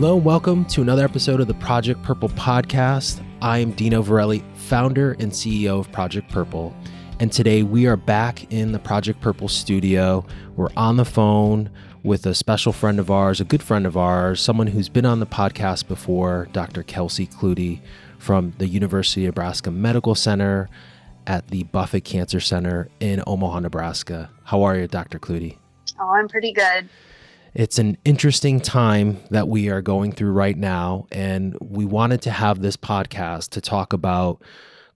Hello, welcome to another episode of the Project Purple podcast. I am Dino Verrelli, founder and CEO of Project Purple. And today we are back in the Project Purple studio. We're on the phone with a special friend of ours, a good friend of ours, someone who's been on the podcast before, Dr. Kelsey Klute from the University of Nebraska Medical Center at the Buffett Cancer Center in Omaha, Nebraska. How are you, Dr. Klute? Oh, I'm pretty good. It's an interesting time that we are going through right now. And we wanted to have this podcast to talk about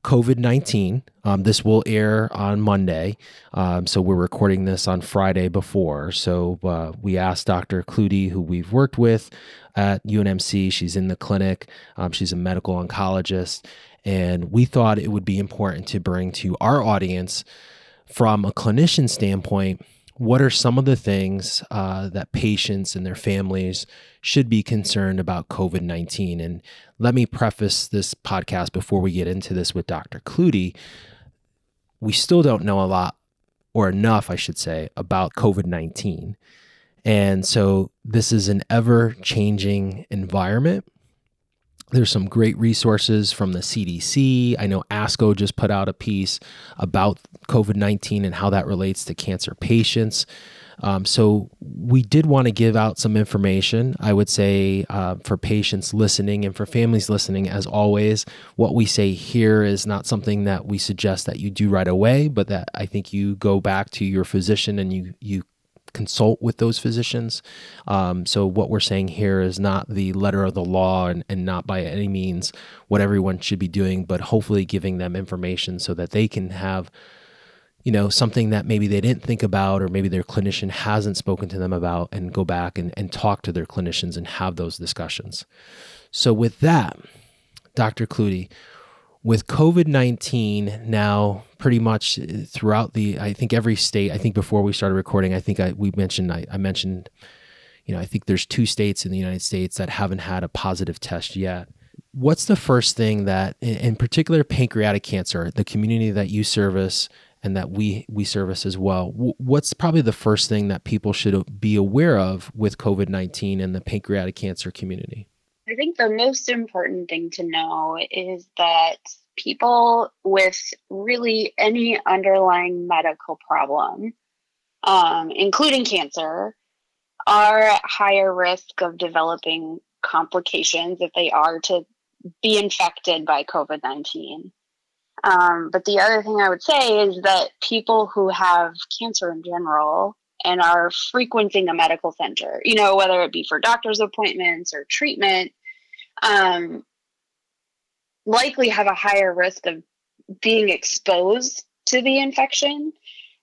COVID 19. Um, this will air on Monday. Um, so we're recording this on Friday before. So uh, we asked Dr. Klute, who we've worked with at UNMC, she's in the clinic, um, she's a medical oncologist. And we thought it would be important to bring to our audience from a clinician standpoint what are some of the things uh, that patients and their families should be concerned about COVID 19? And let me preface this podcast before we get into this with Dr. Klute. We still don't know a lot, or enough, I should say, about COVID 19. And so this is an ever changing environment. There's some great resources from the CDC. I know ASCO just put out a piece about COVID 19 and how that relates to cancer patients. Um, so, we did want to give out some information. I would say uh, for patients listening and for families listening, as always, what we say here is not something that we suggest that you do right away, but that I think you go back to your physician and you, you consult with those physicians. Um, so, what we're saying here is not the letter of the law and, and not by any means what everyone should be doing, but hopefully giving them information so that they can have you know something that maybe they didn't think about or maybe their clinician hasn't spoken to them about and go back and, and talk to their clinicians and have those discussions so with that dr klute with COVID 19 now pretty much throughout the, I think every state, I think before we started recording, I think I, we mentioned, I, I mentioned, you know, I think there's two states in the United States that haven't had a positive test yet. What's the first thing that, in particular, pancreatic cancer, the community that you service and that we we service as well. What's probably the first thing that people should be aware of with COVID nineteen and the pancreatic cancer community? Think the most important thing to know is that people with really any underlying medical problem, um, including cancer, are at higher risk of developing complications if they are to be infected by COVID 19. Um, but the other thing I would say is that people who have cancer in general and are frequenting a medical center, you know, whether it be for doctor's appointments or treatment, um, likely have a higher risk of being exposed to the infection.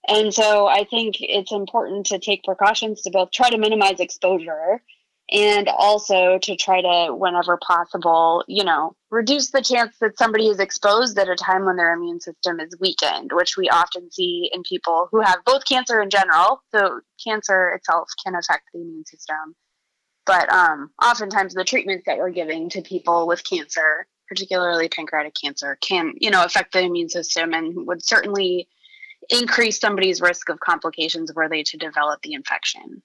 And so I think it's important to take precautions to both try to minimize exposure and also to try to, whenever possible, you know, reduce the chance that somebody is exposed at a time when their immune system is weakened, which we often see in people who have both cancer in general. So cancer itself can affect the immune system. But um, oftentimes the treatments that we're giving to people with cancer particularly pancreatic cancer, can you know affect the immune system and would certainly increase somebody's risk of complications were they to develop the infection.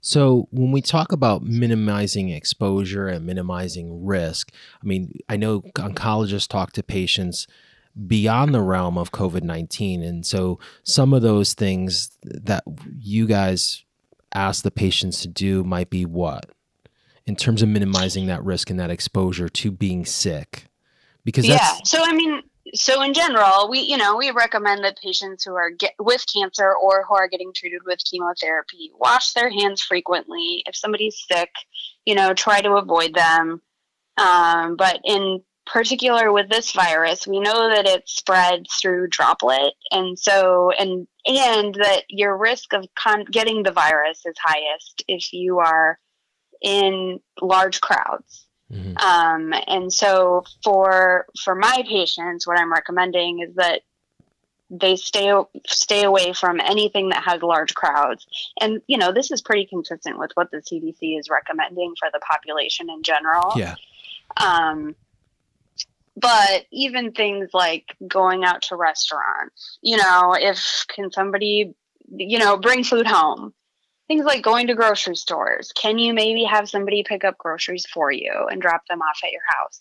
So, when we talk about minimizing exposure and minimizing risk, I mean, I know oncologists talk to patients beyond the realm of COVID 19. And so, some of those things that you guys ask the patients to do might be what? in terms of minimizing that risk and that exposure to being sick? Because yeah, so I mean, so in general, we you know we recommend that patients who are get, with cancer or who are getting treated with chemotherapy wash their hands frequently. If somebody's sick, you know, try to avoid them. Um, but in particular with this virus, we know that it spreads through droplet, and so and and that your risk of con- getting the virus is highest if you are in large crowds. Mm-hmm. Um, and so for for my patients, what I'm recommending is that they stay stay away from anything that has large crowds. And you know, this is pretty consistent with what the CDC is recommending for the population in general. Yeah. Um, but even things like going out to restaurants, you know, if can somebody, you know, bring food home things like going to grocery stores. Can you maybe have somebody pick up groceries for you and drop them off at your house?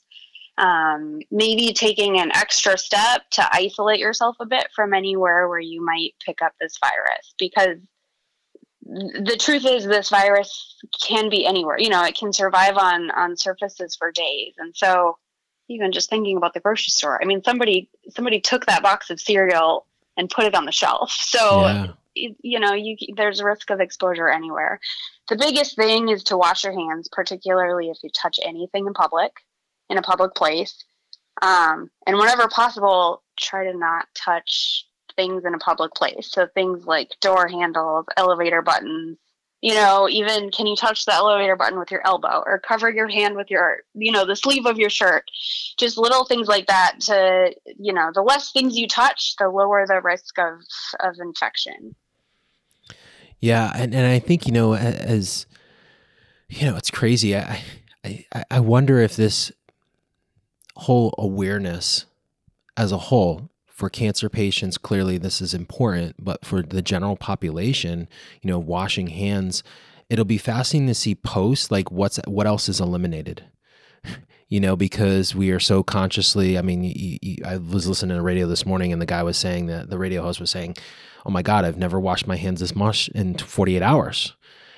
Um, maybe taking an extra step to isolate yourself a bit from anywhere where you might pick up this virus because the truth is this virus can be anywhere you know it can survive on on surfaces for days and so even just thinking about the grocery store i mean somebody somebody took that box of cereal and put it on the shelf so yeah. you know you there's a risk of exposure anywhere the biggest thing is to wash your hands particularly if you touch anything in public in a public place um, and whenever possible try to not touch things in a public place. So things like door handles, elevator buttons, you know, even can you touch the elevator button with your elbow or cover your hand with your, you know, the sleeve of your shirt? Just little things like that to, you know, the less things you touch, the lower the risk of, of infection. Yeah. And, and I think, you know, as, you know, it's crazy. I, I, I wonder if this whole awareness as a whole for cancer patients, clearly this is important, but for the general population, you know, washing hands, it'll be fascinating to see posts like what's what else is eliminated. you know, because we are so consciously. I mean, you, you, I was listening to the radio this morning, and the guy was saying that the radio host was saying, "Oh my God, I've never washed my hands this much in 48 hours."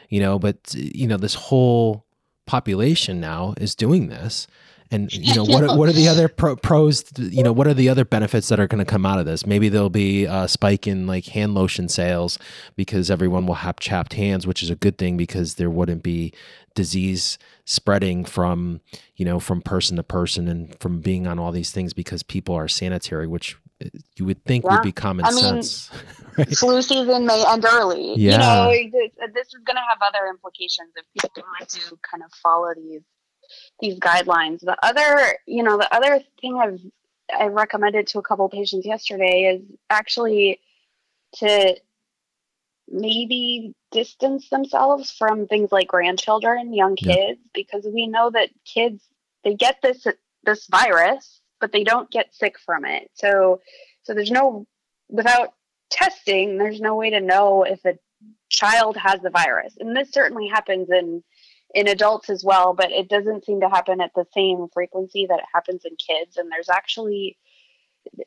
You know, but you know, this whole population now is doing this, and you know what are, what are the other pro- pros you know what are the other benefits that are going to come out of this maybe there'll be a spike in like hand lotion sales because everyone will have chapped hands which is a good thing because there wouldn't be disease spreading from you know from person to person and from being on all these things because people are sanitary which uh, you would think yeah. would be common I sense. Mean, right? Flu season may end early. Yeah. You know, this, this is going to have other implications if people want to kind of follow these these guidelines. The other, you know, the other thing I've I recommended to a couple patients yesterday is actually to maybe distance themselves from things like grandchildren, young kids, yeah. because we know that kids they get this this virus, but they don't get sick from it. So so there's no without testing, there's no way to know if a child has the virus. And this certainly happens in in adults as well, but it doesn't seem to happen at the same frequency that it happens in kids. And there's actually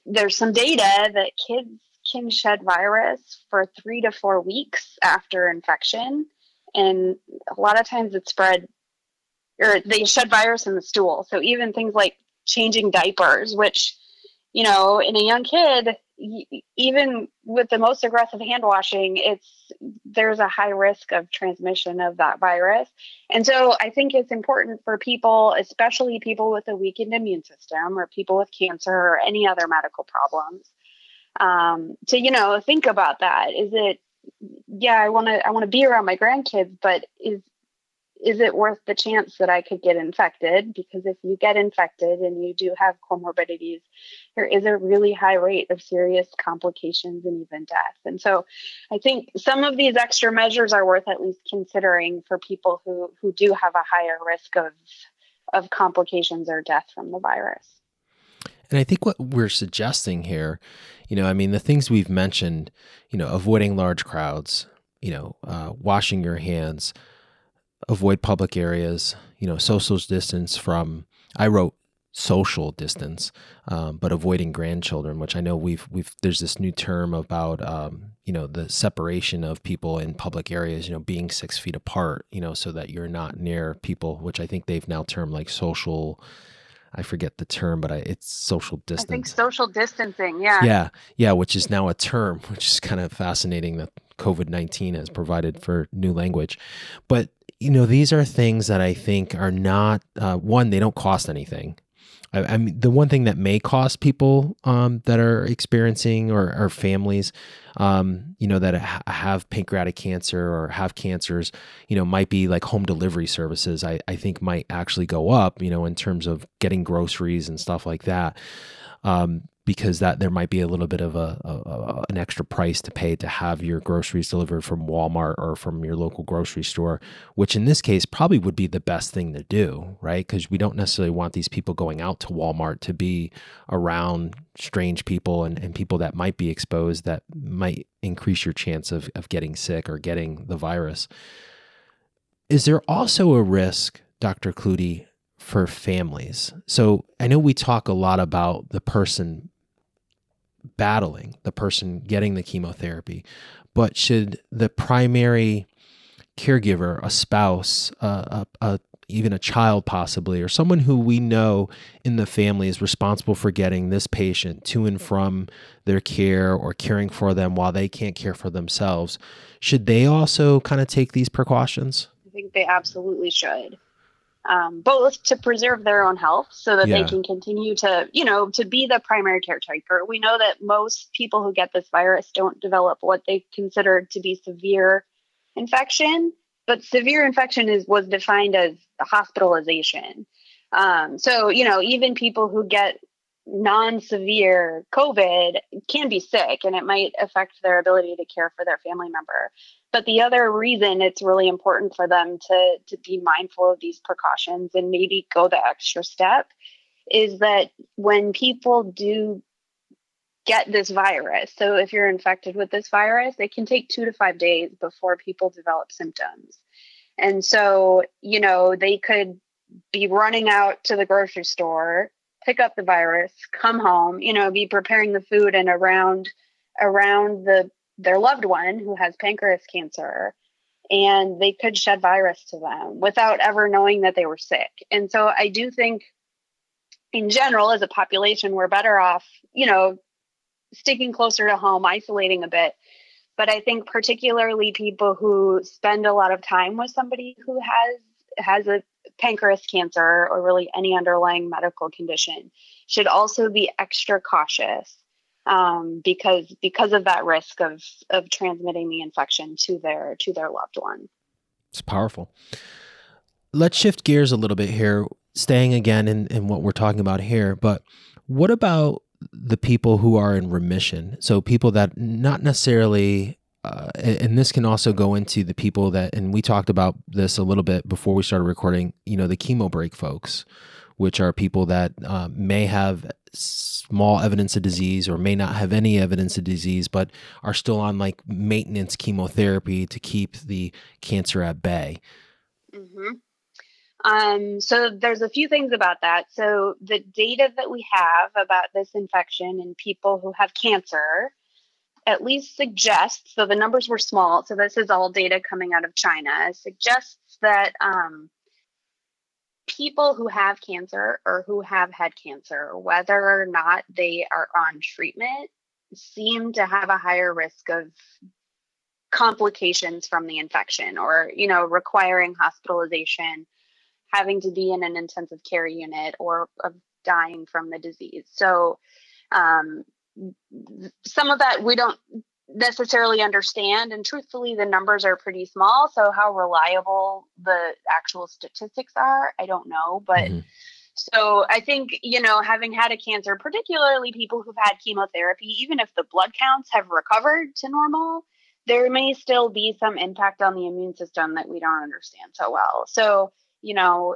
there's some data that kids can shed virus for three to four weeks after infection, and a lot of times it's spread or they shed virus in the stool. So even things like changing diapers, which you know, in a young kid, even with the most aggressive hand washing, it's there's a high risk of transmission of that virus. And so I think it's important for people, especially people with a weakened immune system or people with cancer or any other medical problems, um, to you know think about that. Is it yeah, I want to I want to be around my grandkids, but is is it worth the chance that I could get infected? Because if you get infected and you do have comorbidities, there is a really high rate of serious complications and even death. And so I think some of these extra measures are worth at least considering for people who, who do have a higher risk of, of complications or death from the virus. And I think what we're suggesting here, you know, I mean, the things we've mentioned, you know, avoiding large crowds, you know, uh, washing your hands, avoid public areas, you know, social distance from, I wrote social distance, um, but avoiding grandchildren, which I know we've, we've, there's this new term about, um, you know, the separation of people in public areas, you know, being six feet apart, you know, so that you're not near people, which I think they've now termed like social, I forget the term, but I, it's social distance. I think social distancing. Yeah. Yeah. Yeah. Which is now a term, which is kind of fascinating that COVID 19 has provided for new language. But you know, these are things that I think are not uh, one. They don't cost anything. I, I, mean, the one thing that may cost people um, that are experiencing or, or families, um, you know, that ha- have pancreatic cancer or have cancers, you know, might be like home delivery services. I, I think might actually go up, you know, in terms of getting groceries and stuff like that. Um, because that there might be a little bit of a, a, a, an extra price to pay to have your groceries delivered from Walmart or from your local grocery store, which in this case probably would be the best thing to do, right? Because we don't necessarily want these people going out to Walmart to be around strange people and, and people that might be exposed that might increase your chance of, of getting sick or getting the virus. Is there also a risk, Dr. Klute, for families? So I know we talk a lot about the person battling, the person getting the chemotherapy. But should the primary caregiver, a spouse, uh, a, a, even a child possibly, or someone who we know in the family is responsible for getting this patient to and from their care or caring for them while they can't care for themselves, should they also kind of take these precautions? I think they absolutely should um, both to preserve their own health so that yeah. they can continue to, you know, to be the primary caretaker. We know that most people who get this virus don't develop what they consider to be severe infection, but severe infection is was defined as hospitalization. Um, so, you know, even people who get non-severe COVID can be sick and it might affect their ability to care for their family member. But the other reason it's really important for them to to be mindful of these precautions and maybe go the extra step is that when people do get this virus, so if you're infected with this virus, it can take 2 to 5 days before people develop symptoms. And so, you know, they could be running out to the grocery store pick up the virus, come home, you know, be preparing the food and around around the their loved one who has pancreas cancer and they could shed virus to them without ever knowing that they were sick. And so I do think in general as a population we're better off, you know, sticking closer to home, isolating a bit. But I think particularly people who spend a lot of time with somebody who has has a pancreas cancer or really any underlying medical condition should also be extra cautious um, because because of that risk of of transmitting the infection to their to their loved one. It's powerful. Let's shift gears a little bit here, staying again in, in what we're talking about here. But what about the people who are in remission? So people that not necessarily uh, and this can also go into the people that, and we talked about this a little bit before we started recording, you know, the chemo break folks, which are people that uh, may have small evidence of disease or may not have any evidence of disease, but are still on like maintenance chemotherapy to keep the cancer at bay. Mm-hmm. Um, so there's a few things about that. So the data that we have about this infection in people who have cancer at least suggests, so the numbers were small, so this is all data coming out of China, suggests that um, people who have cancer or who have had cancer, whether or not they are on treatment, seem to have a higher risk of complications from the infection or, you know, requiring hospitalization, having to be in an intensive care unit, or of dying from the disease. So, um, some of that we don't necessarily understand and truthfully the numbers are pretty small so how reliable the actual statistics are i don't know but mm-hmm. so i think you know having had a cancer particularly people who've had chemotherapy even if the blood counts have recovered to normal there may still be some impact on the immune system that we don't understand so well so you know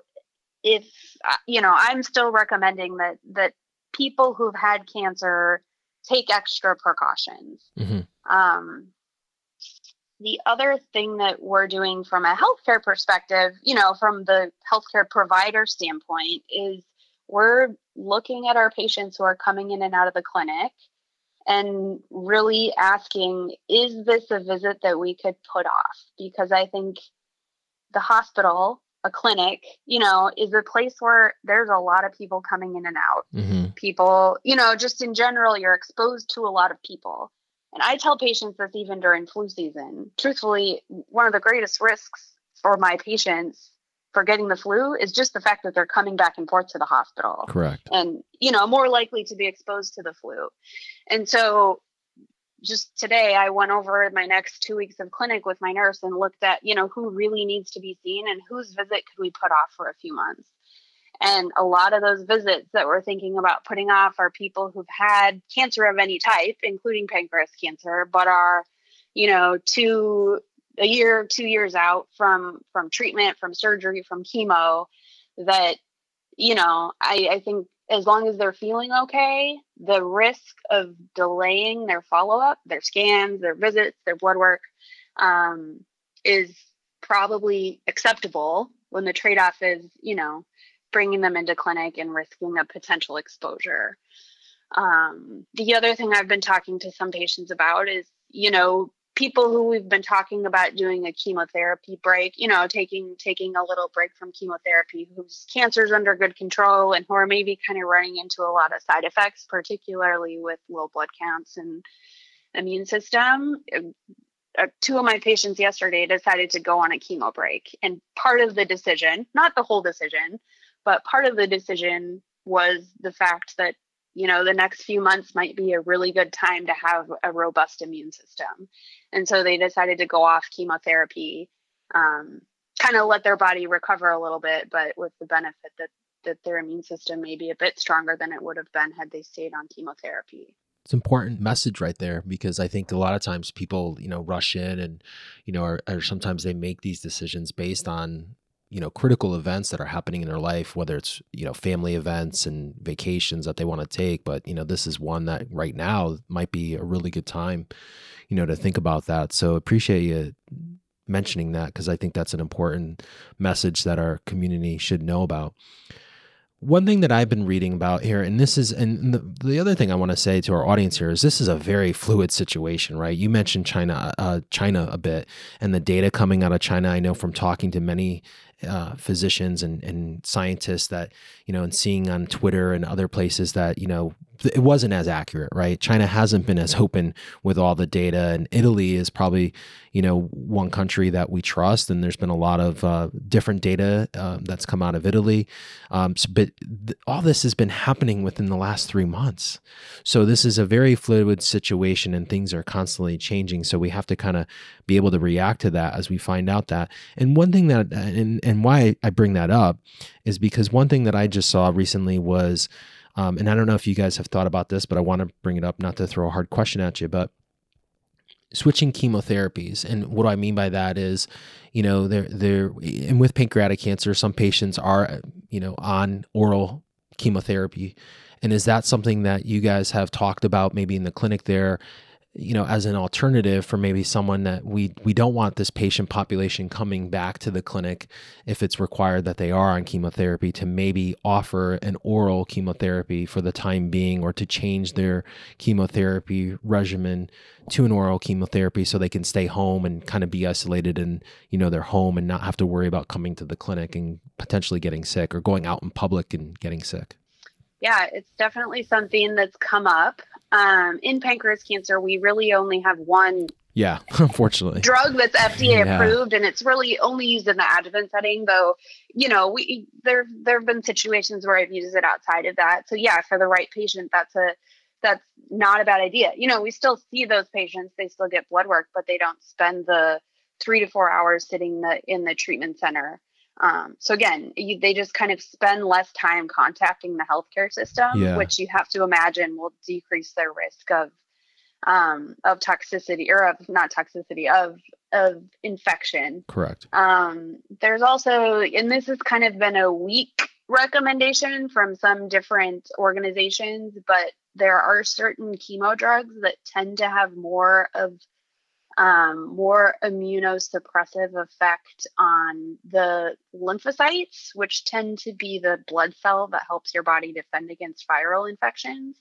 if uh, you know i'm still recommending that that people who've had cancer take extra precautions. Mm-hmm. Um, the other thing that we're doing from a healthcare perspective, you know, from the healthcare provider standpoint, is we're looking at our patients who are coming in and out of the clinic and really asking, is this a visit that we could put off? Because I think the hospital a clinic, you know, is a place where there's a lot of people coming in and out. Mm-hmm. People, you know, just in general, you're exposed to a lot of people. And I tell patients this even during flu season. Truthfully, one of the greatest risks for my patients for getting the flu is just the fact that they're coming back and forth to the hospital. Correct. And, you know, more likely to be exposed to the flu. And so just today I went over my next two weeks of clinic with my nurse and looked at, you know, who really needs to be seen and whose visit could we put off for a few months. And a lot of those visits that we're thinking about putting off are people who've had cancer of any type, including pancreas cancer, but are, you know, two a year, two years out from from treatment, from surgery, from chemo. That, you know, I, I think as long as they're feeling okay, the risk of delaying their follow up, their scans, their visits, their blood work, um, is probably acceptable when the trade off is, you know, bringing them into clinic and risking a potential exposure. Um, the other thing I've been talking to some patients about is, you know, people who we've been talking about doing a chemotherapy break, you know, taking taking a little break from chemotherapy, whose cancer's under good control and who are maybe kind of running into a lot of side effects, particularly with low blood counts and immune system. Uh, two of my patients yesterday decided to go on a chemo break, and part of the decision, not the whole decision, but part of the decision was the fact that, you know, the next few months might be a really good time to have a robust immune system. And so they decided to go off chemotherapy, um, kind of let their body recover a little bit, but with the benefit that that their immune system may be a bit stronger than it would have been had they stayed on chemotherapy it's important message right there because I think a lot of times people, you know, rush in and, you know, or, or, sometimes they make these decisions based on you know critical events that are happening in their life whether it's you know family events and vacations that they want to take but you know this is one that right now might be a really good time you know to think about that so appreciate you mentioning that because i think that's an important message that our community should know about one thing that I've been reading about here, and this is, and the, the other thing I want to say to our audience here is this is a very fluid situation, right? You mentioned China, uh, China a bit, and the data coming out of China. I know from talking to many uh, physicians and, and scientists that you know and seeing on twitter and other places that you know it wasn't as accurate right? China hasn't been as open with all the data and italy is probably you know one country that we trust and there's been a lot of uh, different data uh, that's come out of italy. Um, so, but th- all this has been happening within the last three months. So this is a very fluid situation and things are constantly changing so we have to kind of be able to react to that as we find out that. And one thing that and and why I bring that up is because one thing that I just saw recently was, um, and I don't know if you guys have thought about this, but I want to bring it up, not to throw a hard question at you, but switching chemotherapies. And what do I mean by that is, you know, they're, they're, and with pancreatic cancer, some patients are, you know, on oral chemotherapy. And is that something that you guys have talked about maybe in the clinic there? You know as an alternative for maybe someone that we we don't want this patient population coming back to the clinic if it's required that they are on chemotherapy to maybe offer an oral chemotherapy for the time being or to change their chemotherapy regimen to an oral chemotherapy so they can stay home and kind of be isolated in you know their home and not have to worry about coming to the clinic and potentially getting sick or going out in public and getting sick yeah, it's definitely something that's come up. Um, in pancreas cancer, we really only have one. Yeah, unfortunately. Drug that's FDA yeah. approved, and it's really only used in the adjuvant setting. Though, you know, we there there have been situations where I've used it outside of that. So yeah, for the right patient, that's a that's not a bad idea. You know, we still see those patients; they still get blood work, but they don't spend the three to four hours sitting the in the treatment center. Um, so again, you, they just kind of spend less time contacting the healthcare system, yeah. which you have to imagine will decrease their risk of um, of toxicity or of not toxicity of of infection. Correct. Um, there's also, and this has kind of been a weak recommendation from some different organizations, but there are certain chemo drugs that tend to have more of um, more immunosuppressive effect on the lymphocytes, which tend to be the blood cell that helps your body defend against viral infections.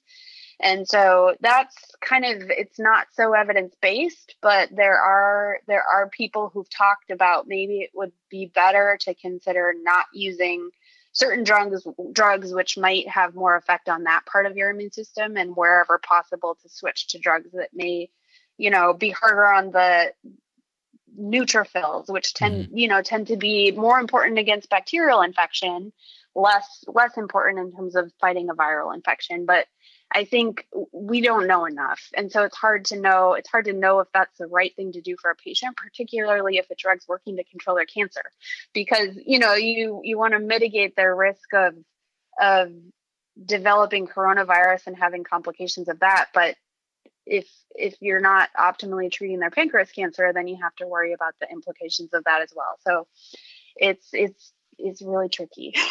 And so that's kind of it's not so evidence based, but there are there are people who've talked about maybe it would be better to consider not using certain drugs drugs which might have more effect on that part of your immune system and wherever possible to switch to drugs that may you know, be harder on the neutrophils, which tend, mm-hmm. you know, tend to be more important against bacterial infection, less less important in terms of fighting a viral infection. But I think we don't know enough. And so it's hard to know, it's hard to know if that's the right thing to do for a patient, particularly if a drug's working to control their cancer. Because, you know, you you want to mitigate their risk of of developing coronavirus and having complications of that but if if you're not optimally treating their pancreas cancer then you have to worry about the implications of that as well. So it's it's it's really tricky.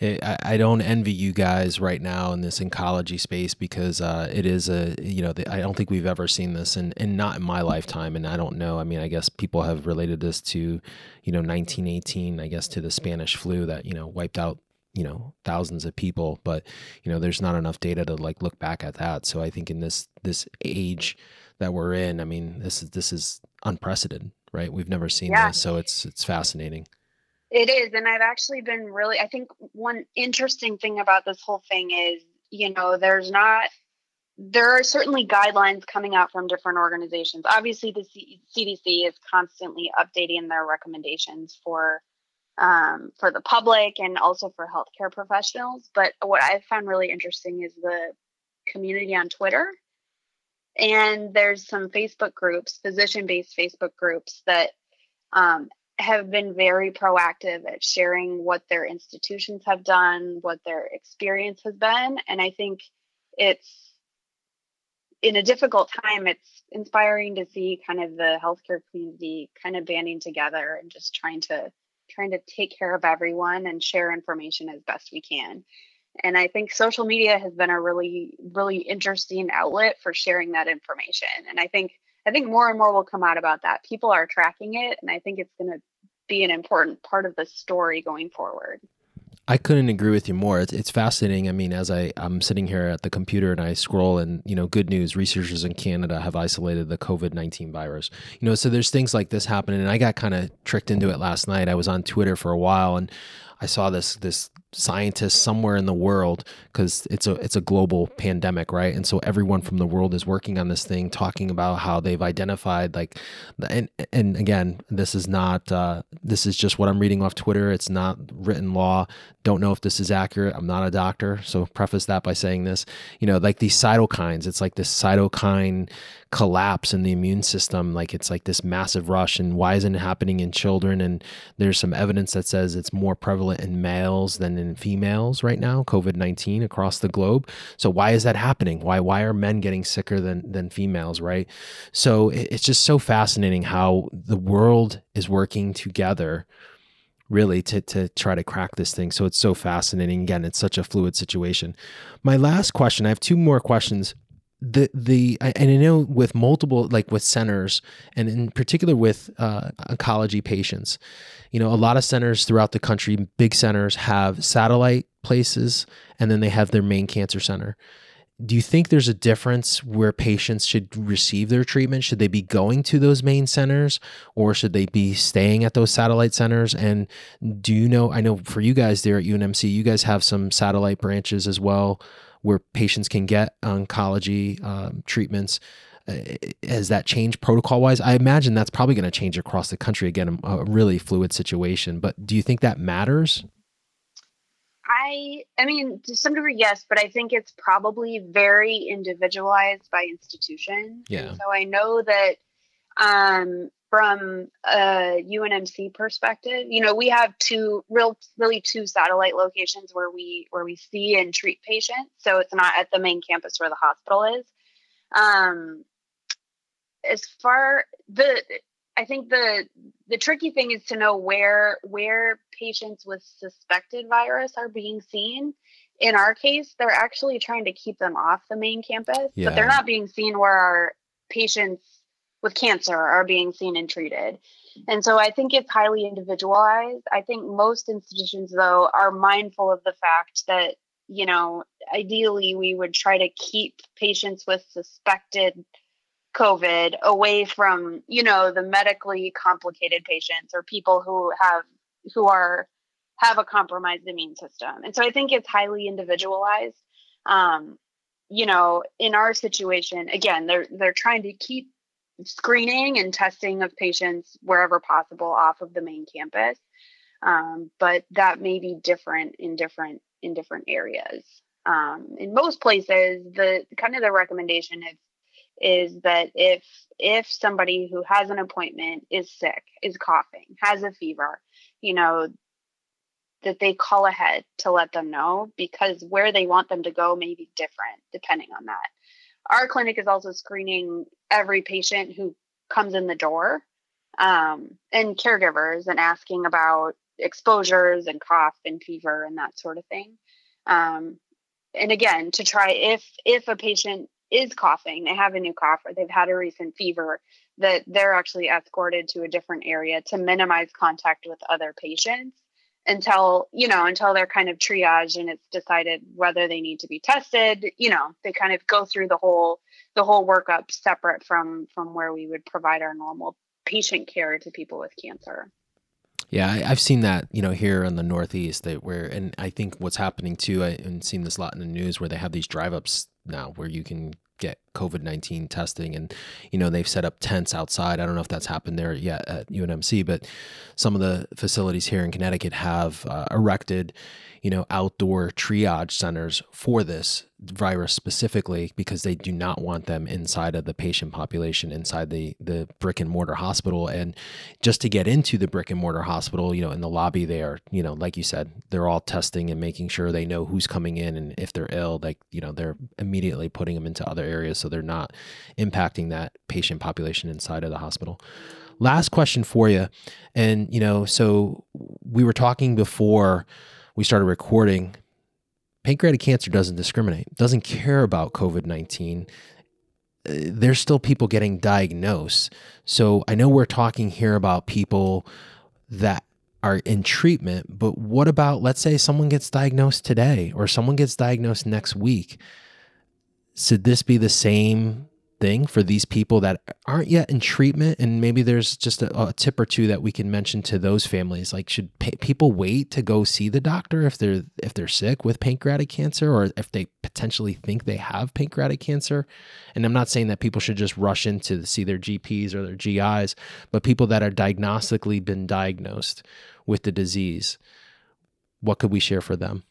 I, I don't envy you guys right now in this oncology space because uh, it is a you know the, I don't think we've ever seen this and and not in my lifetime and I don't know. I mean I guess people have related this to you know 1918 I guess to the Spanish flu that you know wiped out you know thousands of people but you know there's not enough data to like look back at that so I think in this this age that we're in I mean this is this is unprecedented right we've never seen yeah. this so it's it's fascinating it is. And I've actually been really, I think one interesting thing about this whole thing is, you know, there's not, there are certainly guidelines coming out from different organizations. Obviously, the C- CDC is constantly updating their recommendations for um, for the public and also for healthcare professionals. But what I found really interesting is the community on Twitter. And there's some Facebook groups, physician based Facebook groups that um, have been very proactive at sharing what their institutions have done, what their experience has been. And I think it's in a difficult time, it's inspiring to see kind of the healthcare community kind of banding together and just trying to trying to take care of everyone and share information as best we can. And I think social media has been a really, really interesting outlet for sharing that information. And I think I think more and more will come out about that. People are tracking it, and I think it's going to be an important part of the story going forward. I couldn't agree with you more. It's, it's fascinating. I mean, as I I'm sitting here at the computer and I scroll, and you know, good news: researchers in Canada have isolated the COVID nineteen virus. You know, so there's things like this happening, and I got kind of tricked into it last night. I was on Twitter for a while, and I saw this this scientist somewhere in the world because it's a it's a global pandemic, right? And so everyone from the world is working on this thing, talking about how they've identified like, and and again, this is not uh, this is just what I'm reading off Twitter. It's not written law. Don't know if this is accurate. I'm not a doctor, so preface that by saying this. You know, like these cytokines. It's like this cytokine collapse in the immune system. Like it's like this massive rush. And why isn't it happening in children? And there's some evidence that says it's more prevalent in males than in females right now, COVID 19 across the globe. So why is that happening? Why why are men getting sicker than than females, right? So it's just so fascinating how the world is working together really to to try to crack this thing. So it's so fascinating. Again, it's such a fluid situation. My last question, I have two more questions the the and I know with multiple like with centers and in particular with uh, oncology patients, you know, a lot of centers throughout the country, big centers have satellite places, and then they have their main cancer center. Do you think there's a difference where patients should receive their treatment? Should they be going to those main centers, or should they be staying at those satellite centers? And do you know? I know for you guys there at UNMC, you guys have some satellite branches as well where patients can get oncology um, treatments. Uh, has that changed protocol wise? I imagine that's probably going to change across the country. Again, a, a really fluid situation. But do you think that matters? I I mean to some degree yes, but I think it's probably very individualized by institution. Yeah. And so I know that um, from a UNMC perspective, you know, we have two real really two satellite locations where we where we see and treat patients. So it's not at the main campus where the hospital is. Um, as far the I think the the tricky thing is to know where where patients with suspected virus are being seen. In our case, they're actually trying to keep them off the main campus, yeah. but they're not being seen where our patients with cancer are being seen and treated. And so I think it's highly individualized. I think most institutions, though, are mindful of the fact that, you know, ideally we would try to keep patients with suspected COVID away from, you know, the medically complicated patients or people who have, who are, have a compromised immune system. And so I think it's highly individualized. Um, you know, in our situation, again, they're they're trying to keep screening and testing of patients wherever possible off of the main campus. Um, but that may be different in different in different areas. Um, in most places, the kind of the recommendation is is that if if somebody who has an appointment is sick, is coughing, has a fever, you know, that they call ahead to let them know because where they want them to go may be different depending on that. Our clinic is also screening every patient who comes in the door um, and caregivers and asking about exposures and cough and fever and that sort of thing. Um, and again, to try if if a patient is coughing, they have a new cough or they've had a recent fever, that they're actually escorted to a different area to minimize contact with other patients until you know until they're kind of triaged and it's decided whether they need to be tested you know they kind of go through the whole the whole workup separate from from where we would provide our normal patient care to people with cancer. Yeah, I, have seen that, you know, here in the Northeast that where, and I think what's happening too, I, and seen this a lot in the news where they have these drive ups now where you can get COVID 19 testing. And, you know, they've set up tents outside. I don't know if that's happened there yet at UNMC, but some of the facilities here in Connecticut have uh, erected, you know, outdoor triage centers for this virus specifically because they do not want them inside of the patient population inside the the brick and mortar hospital and just to get into the brick and mortar hospital you know in the lobby they are you know like you said they're all testing and making sure they know who's coming in and if they're ill like you know they're immediately putting them into other areas so they're not impacting that patient population inside of the hospital last question for you and you know so we were talking before we started recording pancreatic cancer doesn't discriminate, doesn't care about COVID 19. Uh, there's still people getting diagnosed. So I know we're talking here about people that are in treatment, but what about, let's say, someone gets diagnosed today or someone gets diagnosed next week? Should this be the same thing for these people that aren't yet in treatment? And maybe there's just a, a tip or two that we can mention to those families. Like should pay, people wait to go see the doctor if they're if they're sick with pancreatic cancer or if they potentially think they have pancreatic cancer? And i'm not saying that people should just rush in to see their gps or their gis but people that are diagnostically been diagnosed with the disease what could we share for them?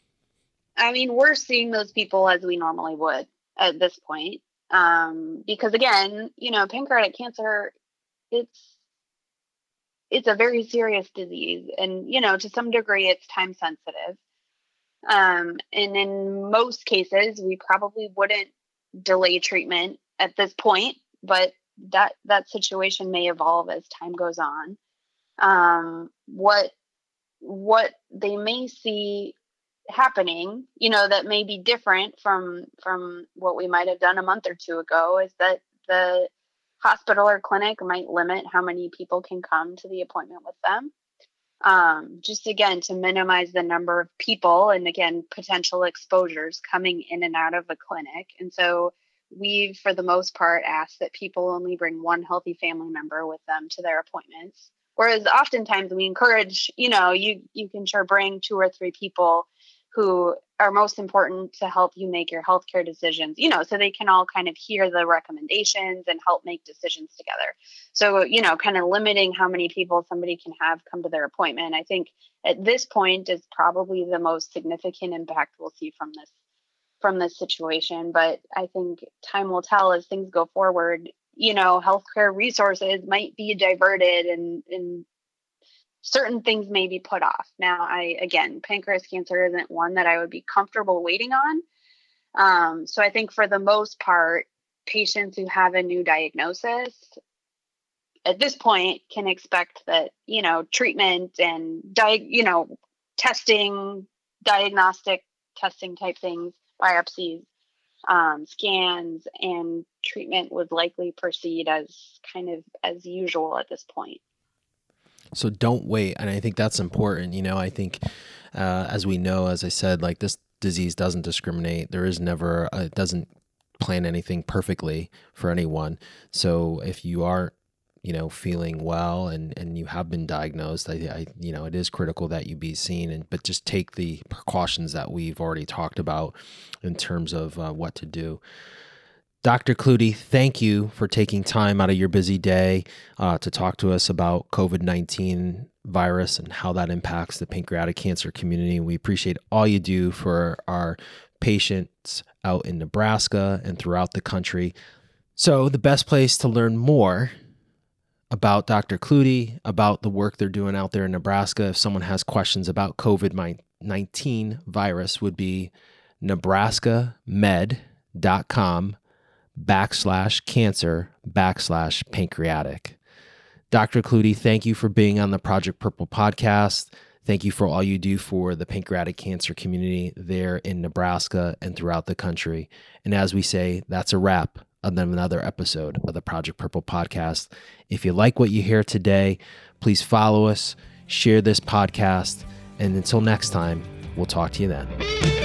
I mean we're seeing those people as we normally would at this point um, because again, you know, pancreatic cancer, it's it's a very serious disease, and you know, to some degree, it's time sensitive. Um, and in most cases, we probably wouldn't delay treatment at this point, but that that situation may evolve as time goes on. Um, what what they may see happening you know that may be different from from what we might have done a month or two ago is that the hospital or clinic might limit how many people can come to the appointment with them. Um, just again to minimize the number of people and again potential exposures coming in and out of a clinic. And so we've for the most part asked that people only bring one healthy family member with them to their appointments. Whereas oftentimes we encourage you know you you can sure bring two or three people who are most important to help you make your healthcare decisions, you know, so they can all kind of hear the recommendations and help make decisions together. So, you know, kind of limiting how many people somebody can have come to their appointment, I think at this point is probably the most significant impact we'll see from this from this situation. But I think time will tell as things go forward, you know, healthcare resources might be diverted and and certain things may be put off. Now, I again, pancreas cancer isn't one that I would be comfortable waiting on. Um, so I think for the most part, patients who have a new diagnosis at this point can expect that you know treatment and you know testing, diagnostic testing type things, biopsies, um, scans, and treatment would likely proceed as kind of as usual at this point. So don't wait. And I think that's important. You know, I think, uh, as we know, as I said, like this disease doesn't discriminate. There is never, it doesn't plan anything perfectly for anyone. So if you are, you know, feeling well and, and you have been diagnosed, I, I, you know, it is critical that you be seen and, but just take the precautions that we've already talked about in terms of uh, what to do. Dr. Klute, thank you for taking time out of your busy day uh, to talk to us about COVID 19 virus and how that impacts the pancreatic cancer community. We appreciate all you do for our patients out in Nebraska and throughout the country. So, the best place to learn more about Dr. Klute, about the work they're doing out there in Nebraska, if someone has questions about COVID 19 virus, would be nebraskamed.com backslash cancer backslash pancreatic. Dr. Klute, thank you for being on the Project Purple podcast. Thank you for all you do for the pancreatic cancer community there in Nebraska and throughout the country. And as we say, that's a wrap on another episode of the Project Purple podcast. If you like what you hear today, please follow us, share this podcast, and until next time, we'll talk to you then.